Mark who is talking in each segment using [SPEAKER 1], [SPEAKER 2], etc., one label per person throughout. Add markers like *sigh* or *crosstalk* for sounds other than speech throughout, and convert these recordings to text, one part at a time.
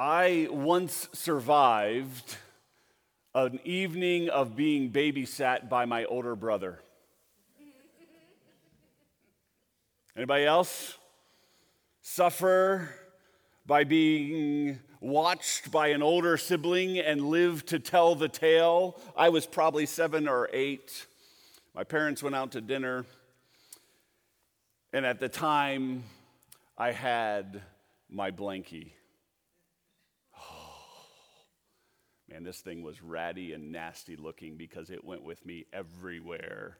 [SPEAKER 1] I once survived an evening of being babysat by my older brother. Anybody else suffer by being watched by an older sibling and live to tell the tale? I was probably seven or eight. My parents went out to dinner, and at the time, I had my blankie. Man, this thing was ratty and nasty looking because it went with me everywhere.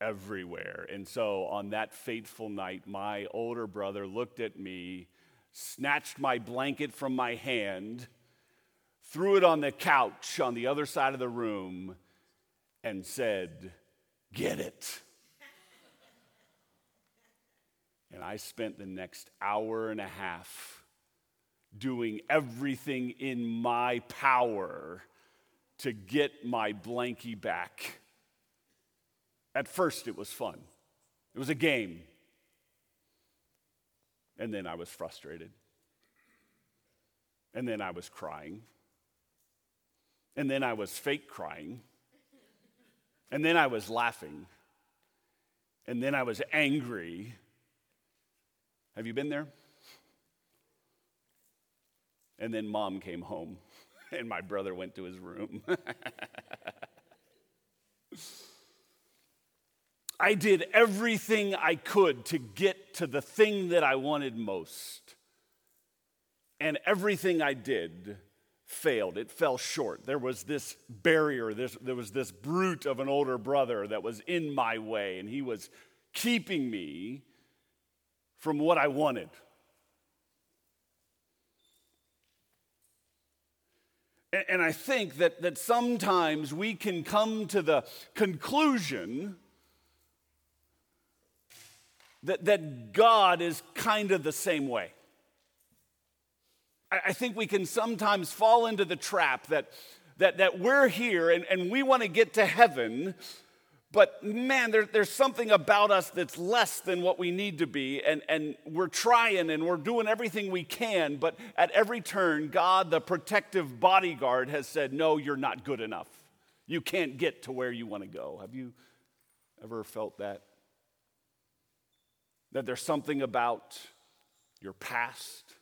[SPEAKER 1] Everywhere. And so on that fateful night, my older brother looked at me, snatched my blanket from my hand, threw it on the couch on the other side of the room, and said, Get it. and I spent the next hour and a half doing everything in my power to get my blankie back. At first, it was fun, it was a game. And then I was frustrated. And then I was crying. And then I was fake crying. And then I was laughing. And then I was angry. Have you been there? And then mom came home, *laughs* and my brother went to his room. *laughs* I did everything I could to get to the thing that I wanted most. And everything I did failed. It fell short. There was this barrier, there was this brute of an older brother that was in my way, and he was keeping me from what I wanted. And I think that, that sometimes we can come to the conclusion that, that God is kind of the same way. I, I think we can sometimes fall into the trap that, that, that we're here and, and we want to get to heaven, but man, there, there's something about us that's less than what we need to be. And, and we're trying and we're doing everything we can. But at every turn, God, the protective bodyguard, has said, No, you're not good enough. You can't get to where you want to go. Have you ever felt that? That there's something about your past,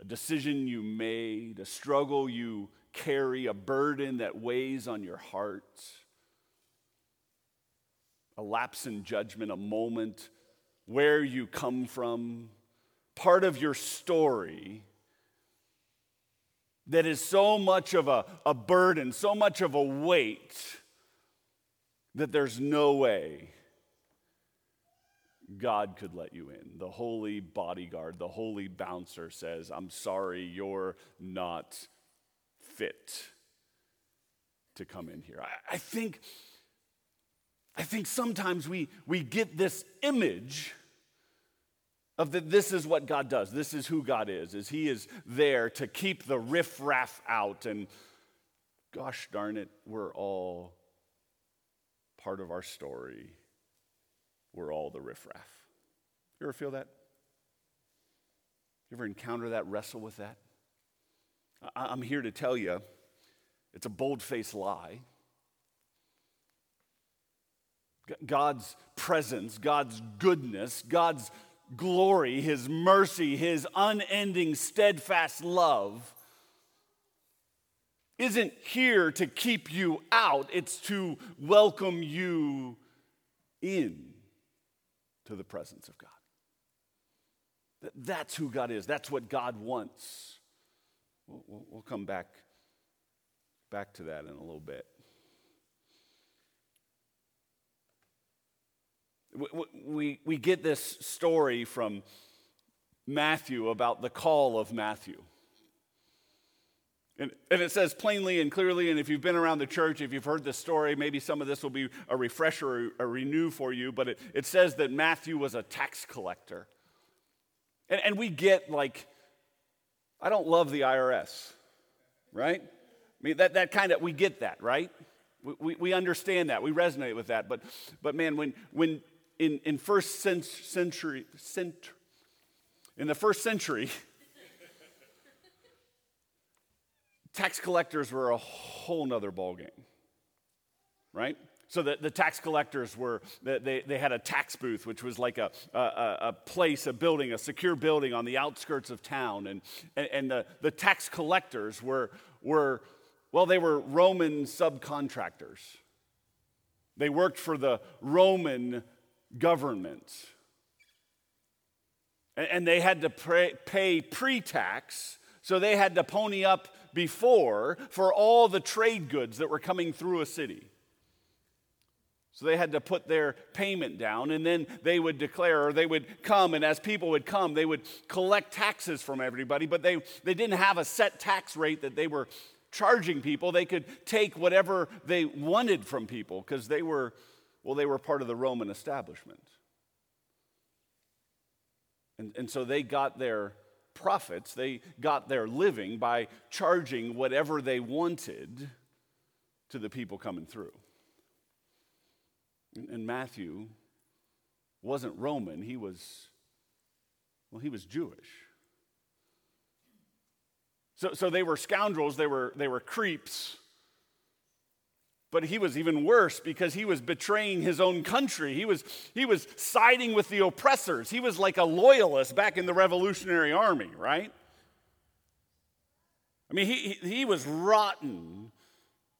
[SPEAKER 1] a decision you made, a struggle you carry, a burden that weighs on your heart a lapse in judgment, a moment, where you come from, part of your story that is so much of a, a burden, so much of a weight, that there's no way God could let you in. The holy bodyguard, the holy bouncer says, I'm sorry, you're not fit to come in here. I, I think I think sometimes we, we get this image of that this is what God does. This is who God is, is he is there to keep the riffraff out. And gosh darn it, we're all part of our story. We're all the riffraff. You ever feel that? You ever encounter that, wrestle with that? I'm here to tell you it's a bold faced lie. God's presence, God's goodness, God's glory, His mercy, His unending, steadfast love isn't here to keep you out, it's to welcome you in to the presence of God. That's who God is, that's what God wants. We'll, come back, back to that in a little bit. We, we get this story from Matthew about the call of Matthew. And, and, it says plainly and clearly, and if you've been around the church, if you've heard this story, maybe some of this will be a refresher or a renew for you, but it, it says that Matthew was a tax collector. And, and we get like, I don't love the IRS, right? I mean, that, that kind of, we get that, right? We, we, we understand that. We resonate with that. But, but man, when, when in, in first century, cent, in the first century, *laughs* tax collectors were a whole nother ballgame, right? So the, the tax collectors were, they, they had a tax booth, which was like a, a, a place, a building, a secure building on the outskirts of town. And, and, and the, the tax collectors were, were, well, they were Roman subcontractors. They worked for the Roman government. And, they had to pay, pay pre tax, so they had to pony up before for all the trade goods that were coming through a city. So they had to put their payment down, and then they would declare, or they would come, and as people would come, they would collect taxes from everybody, but they, they didn't have a set tax rate that they were charging people. They could take whatever they wanted from people because they were, well, they were part of the Roman establishment. And, and so they got their profits, they got their living by charging whatever they wanted to the people coming through. And Matthew wasn't Roman, he was, well, he was Jewish. So, so they were scoundrels, they were, they were creeps. But he was even worse because he was betraying his own country. He was, he was siding with the oppressors. He was like a loyalist back in the Revolutionary Army, right? I mean, he, he was rotten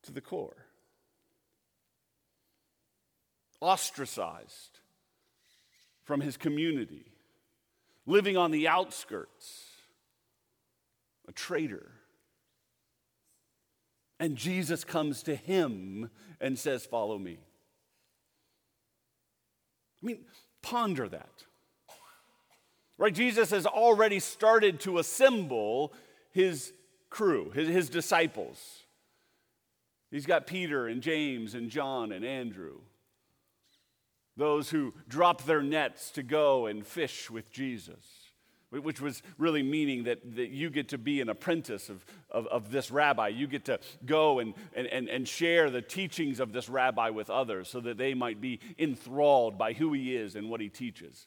[SPEAKER 1] to the core ostracized from his community, living on the outskirts, a traitor. And Jesus comes to him and says, Follow me. I mean, ponder that. Right? Jesus has already started to assemble his crew, his, his disciples. He's got Peter and James and John and Andrew those who drop their nets to go and fish with Jesus, which was really meaning that, that you get to be an apprentice of, of, of this rabbi. You get to go and, and, and share the teachings of this rabbi with others so that they might be enthralled by who he is and what he teaches.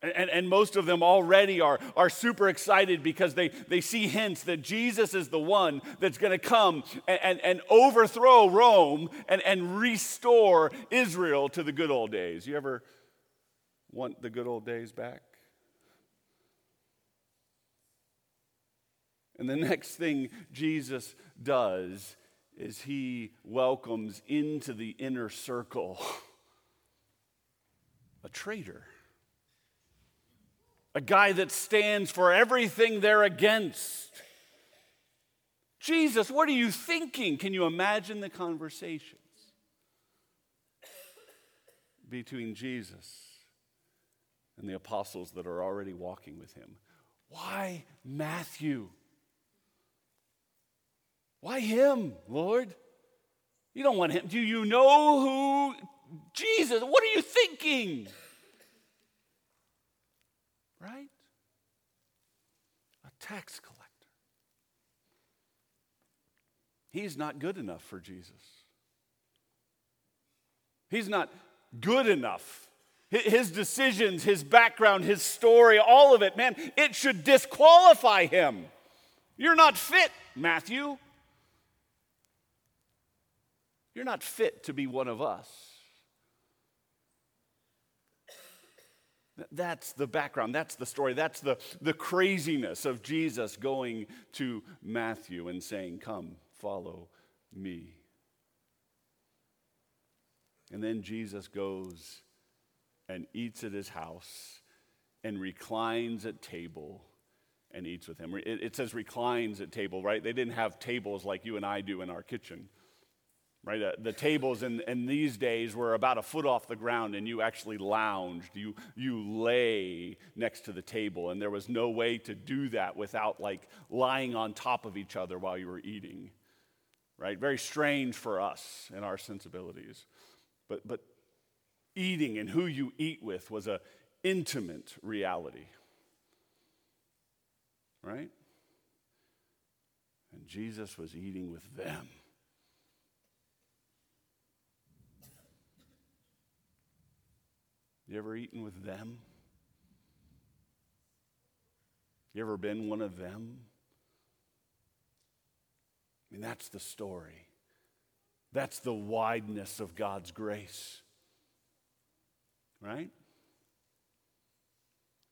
[SPEAKER 1] And, and, most of them already are, are super excited because they, they see hints that Jesus is the one that's going to come and, and, and, overthrow Rome and, and restore Israel to the good old days. You ever want the good old days back? And the *laughs* next thing Jesus does is he welcomes into the inner circle a traitor a guy that stands for everything they're against. Jesus, what are you thinking? Can you imagine the conversations between Jesus and the apostles that are already walking with him? Why Matthew? Why him, Lord? You don't want him. Do you know who Jesus? What are you thinking? right? A tax collector. He's not good enough for Jesus. He's not good enough. His decisions, his background, his story, all of it, man, it should disqualify him. You're not fit, Matthew. You're not fit to be one of us. That's the background. That's the story. That's the, the craziness of Jesus going to Matthew and saying, Come, follow me. And then Jesus goes and eats at his house and reclines at table and eats with him. It, it says reclines at table, right? They didn't have tables like you and I do in our kitchen right? The tables in, in these days were about a foot off the ground, and you actually lounged. You, you lay next to the table, and there was no way to do that without like lying on top of each other while you were eating, right? Very strange for us and our sensibilities. But, but eating and who you eat with was an intimate reality, right? And Jesus was eating with them. You ever eaten with them? You ever been one of them? I mean, that's the story. That's the wideness of God's grace. Right?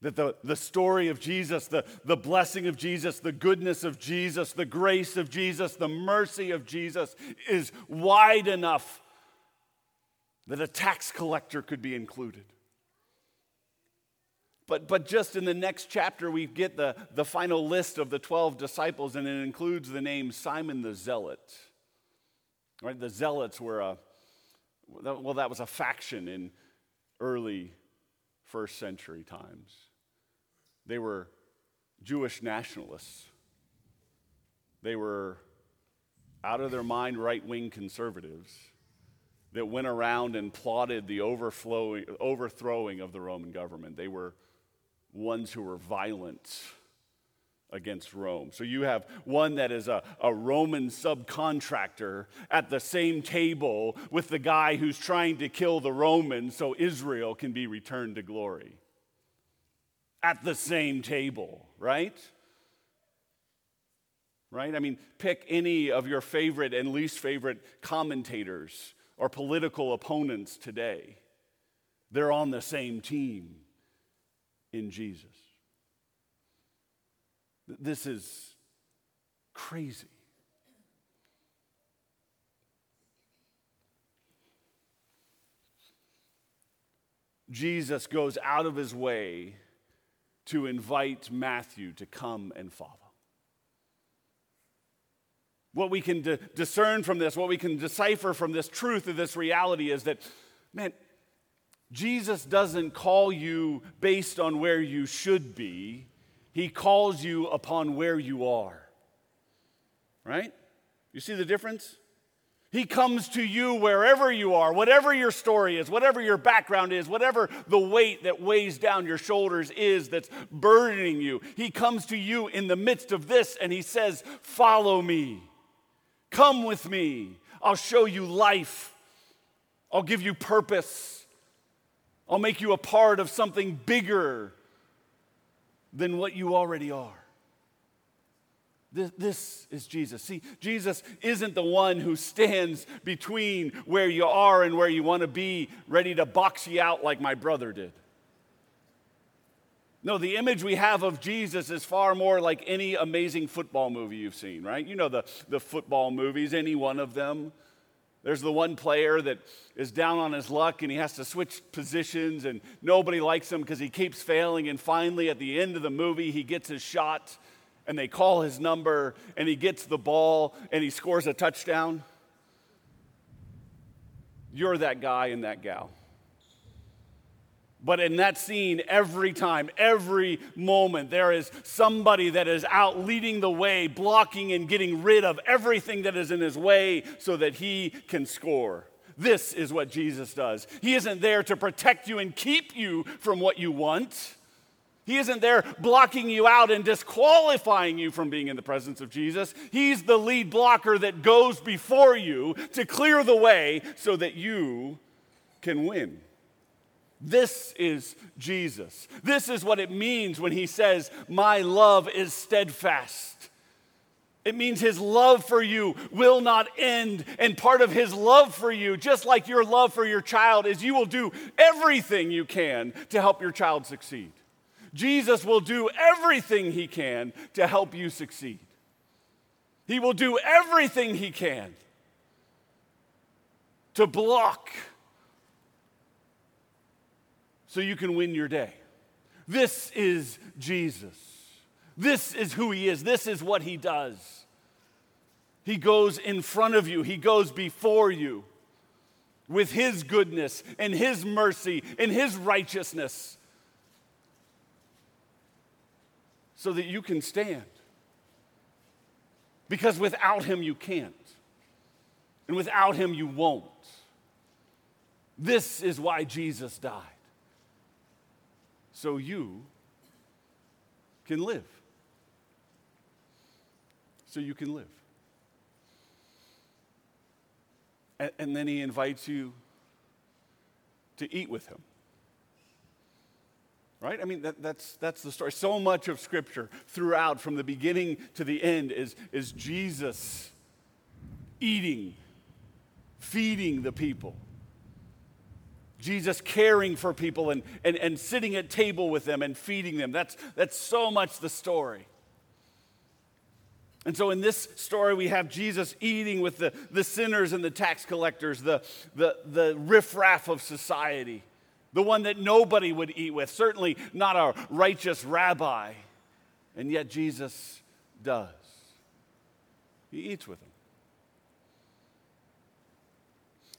[SPEAKER 1] That the, the story of Jesus, the, the blessing of Jesus, the goodness of Jesus, the grace of Jesus, the mercy of Jesus is wide enough that a tax collector could be included. But, but just in the next chapter, we get the, the final list of the 12 disciples, and it includes the name Simon the Zealot. Right? The Zealots were a, well, that was a faction in early first century times. They were Jewish nationalists. They were out of their mind right wing conservatives that went around and plotted the overflowing, overthrowing of the Roman government. They were ones who were violent against Rome. So you have one that is a, a Roman subcontractor at the same table with the guy who's trying to kill the Romans so Israel can be returned to glory. At the same table, right? Right? I mean, pick any of your favorite and least favorite commentators or political opponents today. They're on the same team in Jesus. This is crazy. Jesus goes out of his way to invite Matthew to come and follow. What we can d- discern from this, what we can decipher from this truth of this reality is that, man, Jesus doesn't call you based on where you should be, He calls you upon where you are. Right? You see the difference? He comes to you wherever you are, whatever your story is, whatever your background is, whatever the weight that weighs down your shoulders is that's burdening you. He comes to you in the midst of this and he says, Follow me. Come with me. I'll show you life. I'll give you purpose. I'll make you a part of something bigger than what you already are. This, this, is Jesus. See, Jesus isn't the one who stands between where you are and where you want to be, ready to box you out like my brother did. No, the image we have of Jesus is far more like any amazing football movie you've seen, right? You know the, the football movies, any one of them. There's the one player that is down on his luck and he has to switch positions and nobody likes him because he keeps failing. And finally, at the end of the movie, he gets his shot and they call his number and he gets the ball and he scores a touchdown. You're that guy and that gal. But in that scene, every time, every moment, there is somebody that is out leading the way, blocking and getting rid of everything that is in his way so that he can score. This is what Jesus does. He isn't there to protect you and keep you from what you want. He isn't there blocking you out and disqualifying you from being in the presence of Jesus. He's the lead blocker that goes before you to clear the way so that you can win. This is Jesus. This is what it means when he says, My love is steadfast. It means his love for you will not end. And part of his love for you, just like your love for your child, is you will do everything you can to help your child succeed. Jesus will do everything he can to help you succeed. He will do everything he can to block so you can win your day. This is Jesus. This is who he is. This is what he does. He goes in front of you, he goes before you with his goodness and his mercy and his righteousness so that you can stand. Because without him, you can't. And without him, you won't. This is why Jesus died so you can live. So you can live. And, and then he invites you to eat with him. Right? I mean, that, that's, that's the story. So much of Scripture throughout, from the beginning to the end, is, is Jesus eating, feeding the people. Jesus caring for people and, and, and sitting at table with them and feeding them. That's, that's so much the story. And so in this story, we have Jesus eating with the, the sinners and the tax collectors, the, the, the riffraff of society, the one that nobody would eat with, certainly not a righteous rabbi. And yet Jesus does. He eats with them.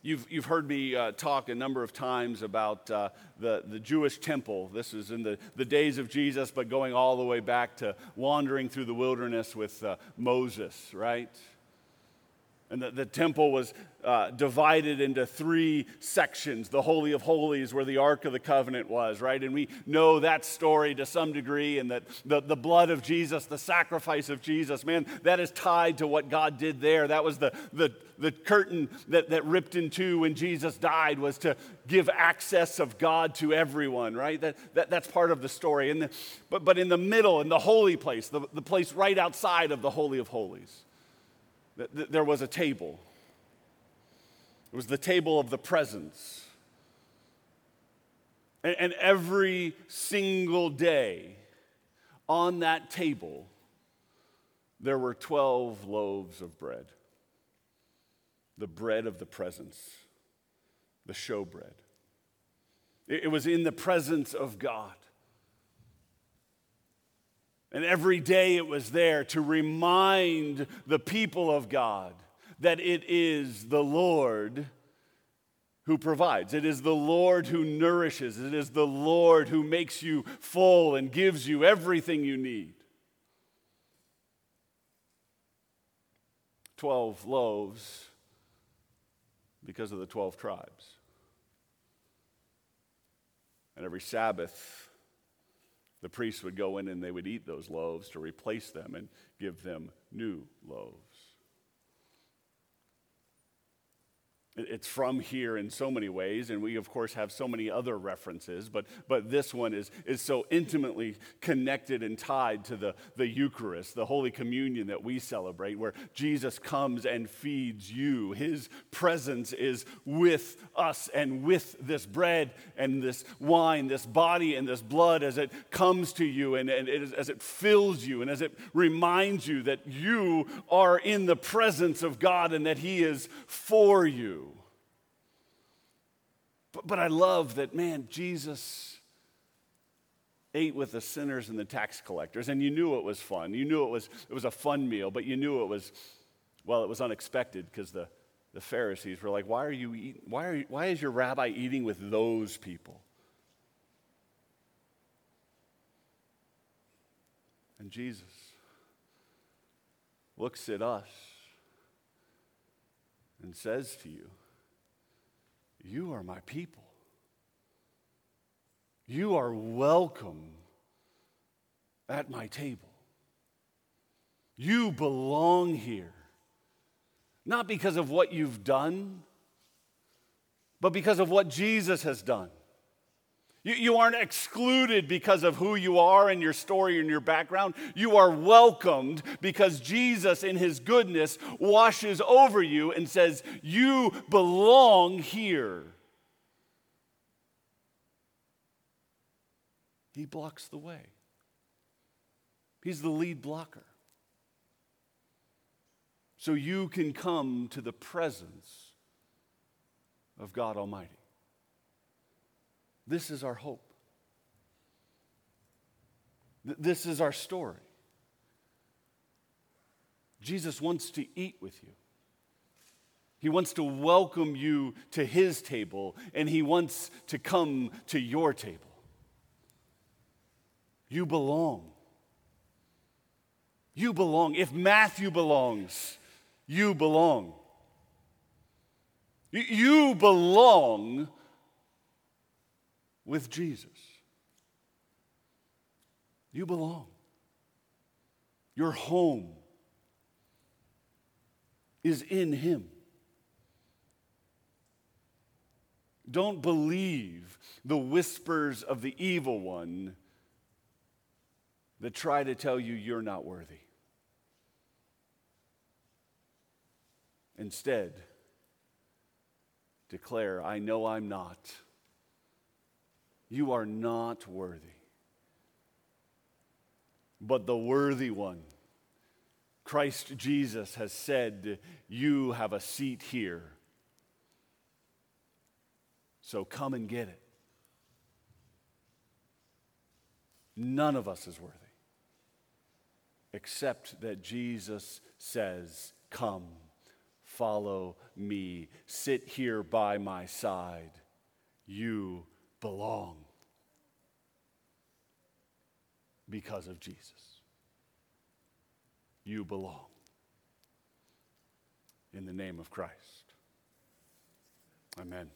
[SPEAKER 1] You've, you've heard me uh, talk a number of times about uh, the, the Jewish temple. This is in the, the days of Jesus, but going all the way back to wandering through the wilderness with uh, Moses, right? And the, the temple was uh, divided into three sections the Holy of Holies, where the Ark of the Covenant was, right? And we know that story to some degree, and that the, the blood of Jesus, the sacrifice of Jesus, man, that is tied to what God did there. That was the, the, the curtain that, that ripped in two when Jesus died, was to give access of God to everyone, right? That, that, that's part of the story. And the, but, but in the middle, in the holy place, the, the place right outside of the Holy of Holies, there was a table. It was the table of the presence. And every single day on that table, there were 12 loaves of bread. The bread of the presence, the showbread. It was in the presence of God. And every day it was there to remind the people of God that it is the Lord who provides. It is the Lord who nourishes. It is the Lord who makes you full and gives you everything you need. Twelve loaves because of the 12 tribes. And every Sabbath, the priests would go in and they would eat those loaves to replace them and give them new loaves. It's from here in so many ways, and we, of course, have so many other references, but, but this one is, is so intimately connected and tied to the, the Eucharist, the Holy Communion that we celebrate, where Jesus comes and feeds you. His presence is with us and with this bread and this wine, this body and this blood as it comes to you and, and it is, as it fills you and as it reminds you that you are in the presence of God and that He is for you. But, but I love that, man, Jesus ate with the sinners and the tax collectors, and you knew it was fun. You knew it was, it was a fun meal, but you knew it was, well, it was unexpected because the, the Pharisees were like, why, are you eating, why, are you, why is your rabbi eating with those people? And Jesus looks at us and says to you, you are my people. You are welcome at my table. You belong here. Not because of what you've done, but because of what Jesus has done. You, you aren't excluded because of who you are and your story and your background. You are welcomed because Jesus, in his goodness, washes over you and says, You belong here. He blocks the way, he's the lead blocker. So you can come to the presence of God Almighty. This is our hope. This is our story. Jesus wants to eat with you. He wants to welcome you to his table, and he wants to come to your table. You belong. You belong. If Matthew belongs, you belong. You belong with Jesus. You belong. Your home is in Him. Don't believe the whispers of the evil one that try to tell you you're not worthy. Instead, declare, I know I'm not. You are not worthy. But the worthy one, Christ Jesus, has said, You have a seat here. So come and get it. None of us is worthy, except that Jesus says, Come, follow me, sit here by my side. You belong because of Jesus. You belong in the name of Christ. Amen.